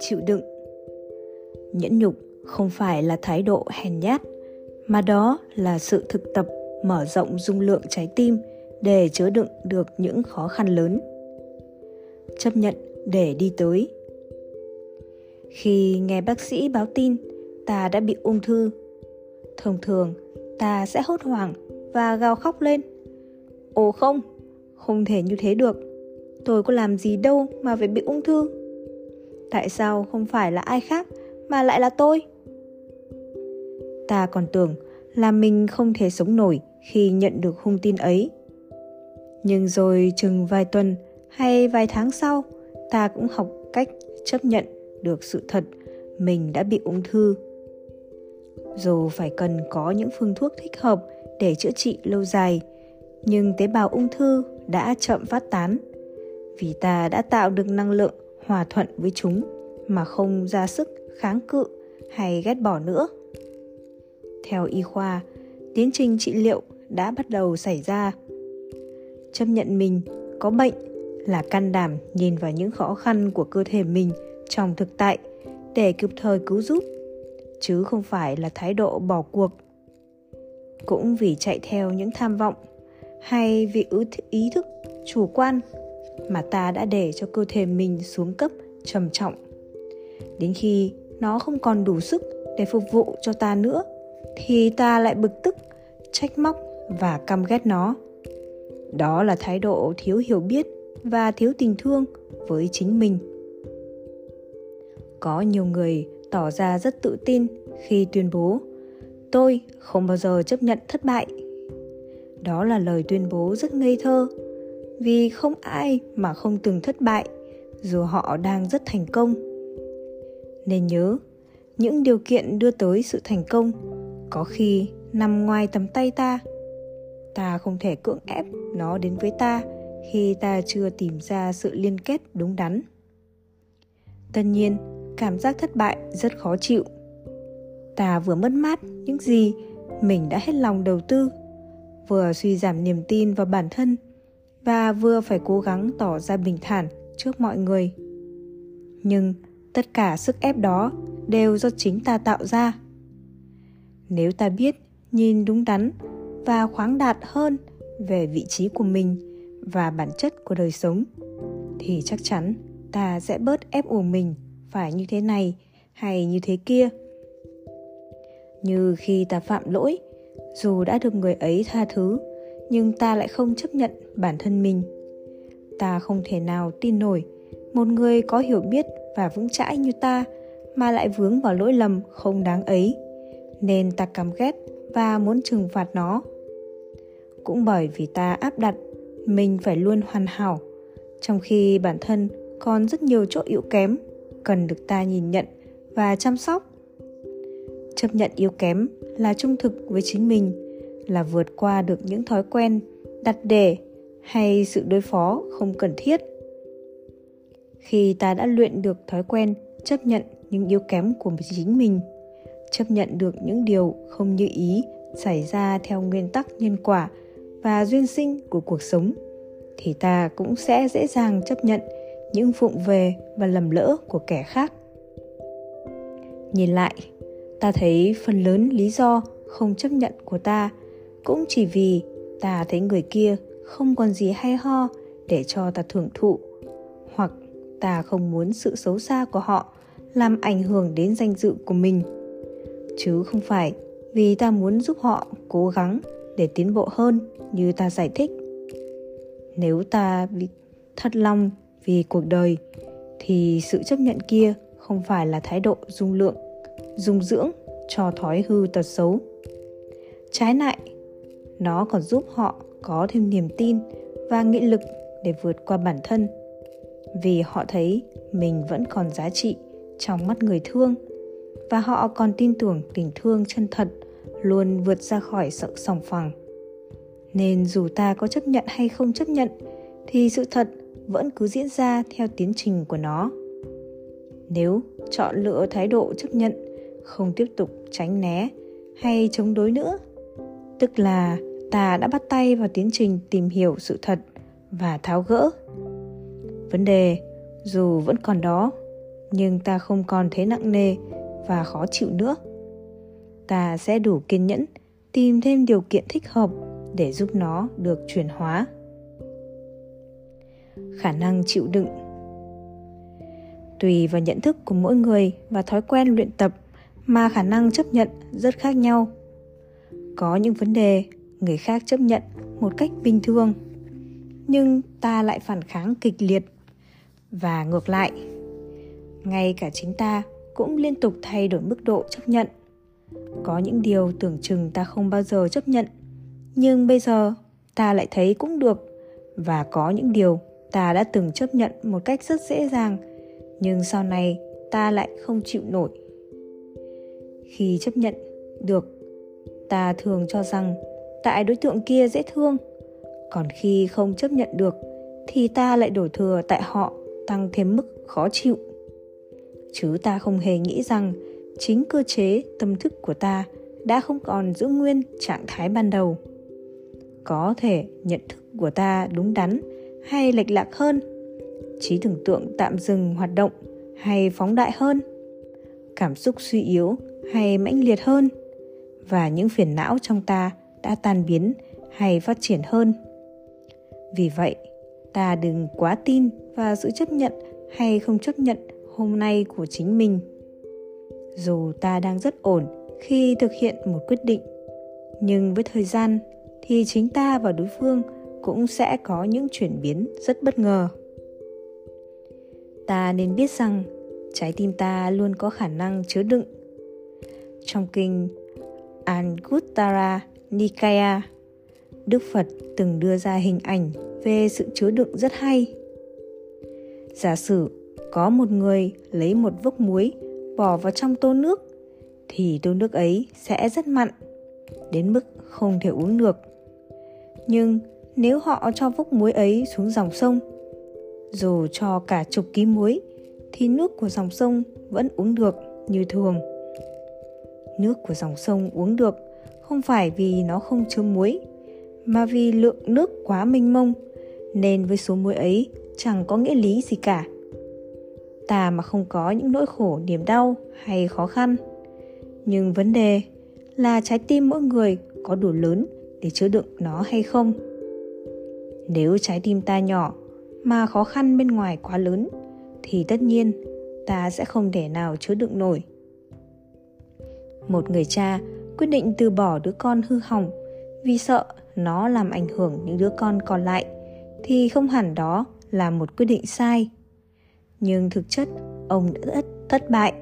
chịu đựng. Nhẫn nhục không phải là thái độ hèn nhát, mà đó là sự thực tập mở rộng dung lượng trái tim để chứa đựng được những khó khăn lớn. Chấp nhận để đi tới. Khi nghe bác sĩ báo tin, ta đã bị ung thư. Thông thường, ta sẽ hốt hoảng và gào khóc lên. Ồ không không thể như thế được. Tôi có làm gì đâu mà phải bị ung thư. Tại sao không phải là ai khác mà lại là tôi? Ta còn tưởng là mình không thể sống nổi khi nhận được hung tin ấy. Nhưng rồi chừng vài tuần hay vài tháng sau, ta cũng học cách chấp nhận được sự thật mình đã bị ung thư. Dù phải cần có những phương thuốc thích hợp để chữa trị lâu dài, nhưng tế bào ung thư đã chậm phát tán. Vì ta đã tạo được năng lượng hòa thuận với chúng, mà không ra sức kháng cự hay ghét bỏ nữa. Theo y khoa, tiến trình trị liệu đã bắt đầu xảy ra. Chấp nhận mình có bệnh là can đảm nhìn vào những khó khăn của cơ thể mình trong thực tại để kịp thời cứu giúp, chứ không phải là thái độ bỏ cuộc. Cũng vì chạy theo những tham vọng hay vì ý thức, chủ quan mà ta đã để cho cơ thể mình xuống cấp, trầm trọng. Đến khi nó không còn đủ sức để phục vụ cho ta nữa, thì ta lại bực tức, trách móc và căm ghét nó. Đó là thái độ thiếu hiểu biết và thiếu tình thương với chính mình. Có nhiều người tỏ ra rất tự tin khi tuyên bố, tôi không bao giờ chấp nhận thất bại đó là lời tuyên bố rất ngây thơ. Vì không ai mà không từng thất bại, dù họ đang rất thành công. Nên nhớ, những điều kiện đưa tới sự thành công có khi nằm ngoài tầm tay ta. Ta không thể cưỡng ép nó đến với ta khi ta chưa tìm ra sự liên kết đúng đắn. Tất nhiên, cảm giác thất bại rất khó chịu. Ta vừa mất mát những gì mình đã hết lòng đầu tư vừa suy giảm niềm tin vào bản thân và vừa phải cố gắng tỏ ra bình thản trước mọi người. Nhưng tất cả sức ép đó đều do chính ta tạo ra. Nếu ta biết, nhìn đúng đắn và khoáng đạt hơn về vị trí của mình và bản chất của đời sống, thì chắc chắn ta sẽ bớt ép uổng mình phải như thế này hay như thế kia. Như khi ta phạm lỗi dù đã được người ấy tha thứ, nhưng ta lại không chấp nhận bản thân mình. Ta không thể nào tin nổi một người có hiểu biết và vững chãi như ta mà lại vướng vào lỗi lầm không đáng ấy, nên ta căm ghét và muốn trừng phạt nó. Cũng bởi vì ta áp đặt, mình phải luôn hoàn hảo, trong khi bản thân còn rất nhiều chỗ yếu kém cần được ta nhìn nhận và chăm sóc chấp nhận yếu kém, là trung thực với chính mình, là vượt qua được những thói quen, đặt đề hay sự đối phó không cần thiết. Khi ta đã luyện được thói quen chấp nhận những yếu kém của chính mình, chấp nhận được những điều không như ý xảy ra theo nguyên tắc nhân quả và duyên sinh của cuộc sống, thì ta cũng sẽ dễ dàng chấp nhận những phụng về và lầm lỡ của kẻ khác. Nhìn lại ta thấy phần lớn lý do không chấp nhận của ta, cũng chỉ vì ta thấy người kia không còn gì hay ho để cho ta thưởng thụ, hoặc ta không muốn sự xấu xa của họ làm ảnh hưởng đến danh dự của mình. Chứ không phải vì ta muốn giúp họ cố gắng để tiến bộ hơn như ta giải thích. Nếu ta bị thật lòng vì cuộc đời, thì sự chấp nhận kia không phải là thái độ dung lượng dung dưỡng cho thói hư tật xấu. Trái lại, nó còn giúp họ có thêm niềm tin và nghị lực để vượt qua bản thân, vì họ thấy mình vẫn còn giá trị trong mắt người thương và họ còn tin tưởng tình thương chân thật luôn vượt ra khỏi sự sòng phẳng. Nên dù ta có chấp nhận hay không chấp nhận, thì sự thật vẫn cứ diễn ra theo tiến trình của nó. Nếu chọn lựa thái độ chấp nhận không tiếp tục tránh né hay chống đối nữa. Tức là ta đã bắt tay vào tiến trình tìm hiểu sự thật và tháo gỡ. Vấn đề dù vẫn còn đó, nhưng ta không còn thấy nặng nề và khó chịu nữa. Ta sẽ đủ kiên nhẫn tìm thêm điều kiện thích hợp để giúp nó được chuyển hóa. Khả năng chịu đựng. Tùy vào nhận thức của mỗi người và thói quen luyện tập mà khả năng chấp nhận rất khác nhau. Có những vấn đề người khác chấp nhận một cách bình thường, nhưng ta lại phản kháng kịch liệt. Và ngược lại, ngay cả chính ta cũng liên tục thay đổi mức độ chấp nhận. Có những điều tưởng chừng ta không bao giờ chấp nhận, nhưng bây giờ ta lại thấy cũng được. Và có những điều ta đã từng chấp nhận một cách rất dễ dàng, nhưng sau này ta lại không chịu nổi khi chấp nhận. Được, ta thường cho rằng tại đối tượng kia dễ thương. Còn khi không chấp nhận được, thì ta lại đổ thừa tại họ, tăng thêm mức khó chịu. Chứ ta không hề nghĩ rằng chính cơ chế, tâm thức của ta đã không còn giữ nguyên trạng thái ban đầu. Có thể nhận thức của ta đúng đắn hay lệch lạc hơn, trí tưởng tượng tạm dừng hoạt động hay phóng đại hơn. Cảm xúc suy yếu hay mãnh liệt hơn? Và những phiền não trong ta đã tan biến hay phát triển hơn? Vì vậy, ta đừng quá tin và sự chấp nhận hay không chấp nhận hôm nay của chính mình. Dù ta đang rất ổn khi thực hiện một quyết định, nhưng với thời gian thì chính ta và đối phương cũng sẽ có những chuyển biến rất bất ngờ. Ta nên biết rằng trái tim ta luôn có khả năng chứa đựng trong kinh Anguttara Nikaya Đức Phật từng đưa ra hình ảnh về sự chứa đựng rất hay. Giả sử có một người lấy một vốc muối bỏ vào trong tô nước thì tô nước ấy sẽ rất mặn đến mức không thể uống được. Nhưng nếu họ cho vốc muối ấy xuống dòng sông, dù cho cả chục ký muối thì nước của dòng sông vẫn uống được như thường. Nước của dòng sông uống được, không phải vì nó không chứa muối, mà vì lượng nước quá mênh mông, nên với số muối ấy chẳng có nghĩa lý gì cả. Ta mà không có những nỗi khổ, niềm đau hay khó khăn. Nhưng vấn đề là trái tim mỗi người có đủ lớn để chứa đựng nó hay không. Nếu trái tim ta nhỏ mà khó khăn bên ngoài quá lớn, thì tất nhiên ta sẽ không thể nào chứa đựng nổi một người cha quyết định từ bỏ đứa con hư hỏng vì sợ nó làm ảnh hưởng những đứa con còn lại thì không hẳn đó là một quyết định sai. Nhưng thực chất ông đã thất, thất bại.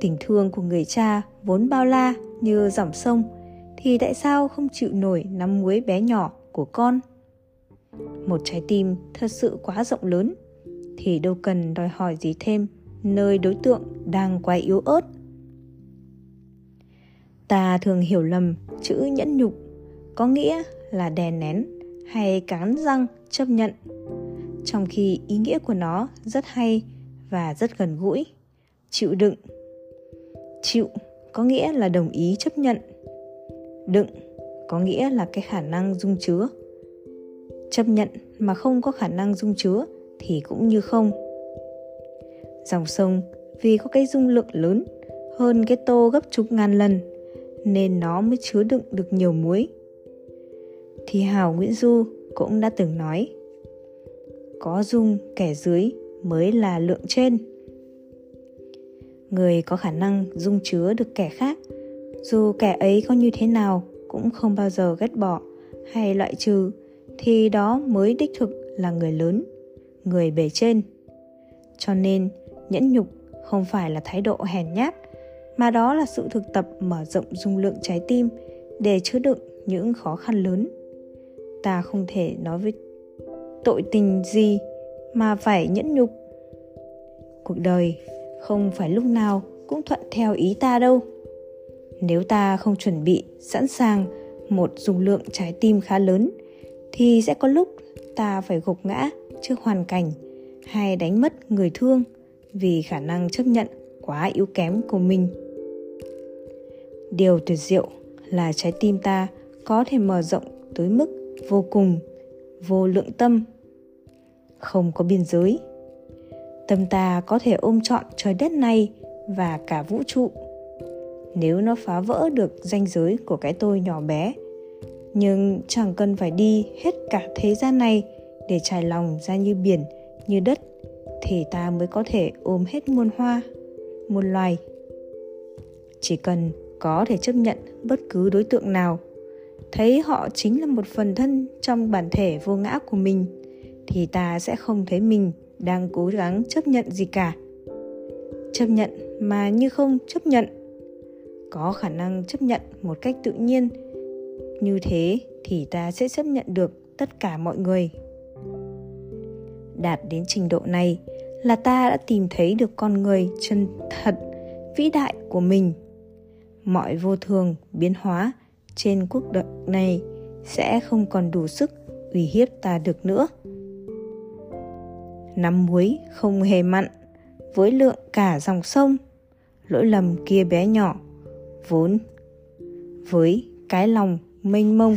Tình thương của người cha vốn bao la như dòng sông thì tại sao không chịu nổi nắm muối bé nhỏ của con? Một trái tim thật sự quá rộng lớn thì đâu cần đòi hỏi gì thêm nơi đối tượng đang quá yếu ớt ta thường hiểu lầm chữ nhẫn nhục, có nghĩa là đè nén hay cán răng chấp nhận. Trong khi ý nghĩa của nó rất hay và rất gần gũi, chịu đựng. Chịu có nghĩa là đồng ý chấp nhận. Đựng có nghĩa là cái khả năng dung chứa. Chấp nhận mà không có khả năng dung chứa thì cũng như không. Dòng sông vì có cái dung lượng lớn hơn cái tô gấp chục ngàn lần nên nó mới chứa đựng được nhiều muối. Thì hào nguyễn du cũng đã từng nói, có dung kẻ dưới mới là lượng trên. Người có khả năng dung chứa được kẻ khác, dù kẻ ấy có như thế nào cũng không bao giờ ghét bỏ hay loại trừ, thì đó mới đích thực là người lớn, người bề trên. Cho nên nhẫn nhục không phải là thái độ hèn nhát mà đó là sự thực tập mở rộng dung lượng trái tim để chứa đựng những khó khăn lớn. Ta không thể nói với tội tình gì mà phải nhẫn nhục. Cuộc đời không phải lúc nào cũng thuận theo ý ta đâu. Nếu ta không chuẩn bị sẵn sàng một dung lượng trái tim khá lớn, thì sẽ có lúc ta phải gục ngã trước hoàn cảnh hay đánh mất người thương vì khả năng chấp nhận quá yếu kém của mình điều tuyệt diệu là trái tim ta có thể mở rộng tới mức vô cùng, vô lượng tâm. Không có biên giới. Tâm ta có thể ôm trọn trời đất này và cả vũ trụ. Nếu nó phá vỡ được ranh giới của cái tôi nhỏ bé, nhưng chẳng cần phải đi hết cả thế gian này để trải lòng ra như biển, như đất, thì ta mới có thể ôm hết muôn hoa, muôn loài. Chỉ cần có thể chấp nhận bất cứ đối tượng nào. Thấy họ chính là một phần thân trong bản thể vô ngã của mình, thì ta sẽ không thấy mình đang cố gắng chấp nhận gì cả. Chấp nhận mà như không chấp nhận. Có khả năng chấp nhận một cách tự nhiên. Như thế thì ta sẽ chấp nhận được tất cả mọi người. Đạt đến trình độ này là ta đã tìm thấy được con người chân thật vĩ đại của mình mọi vô thường biến hóa trên quốc đời này sẽ không còn đủ sức uy hiếp ta được nữa. Nắm muối không hề mặn, với lượng cả dòng sông, lỗi lầm kia bé nhỏ, vốn với cái lòng mênh mông.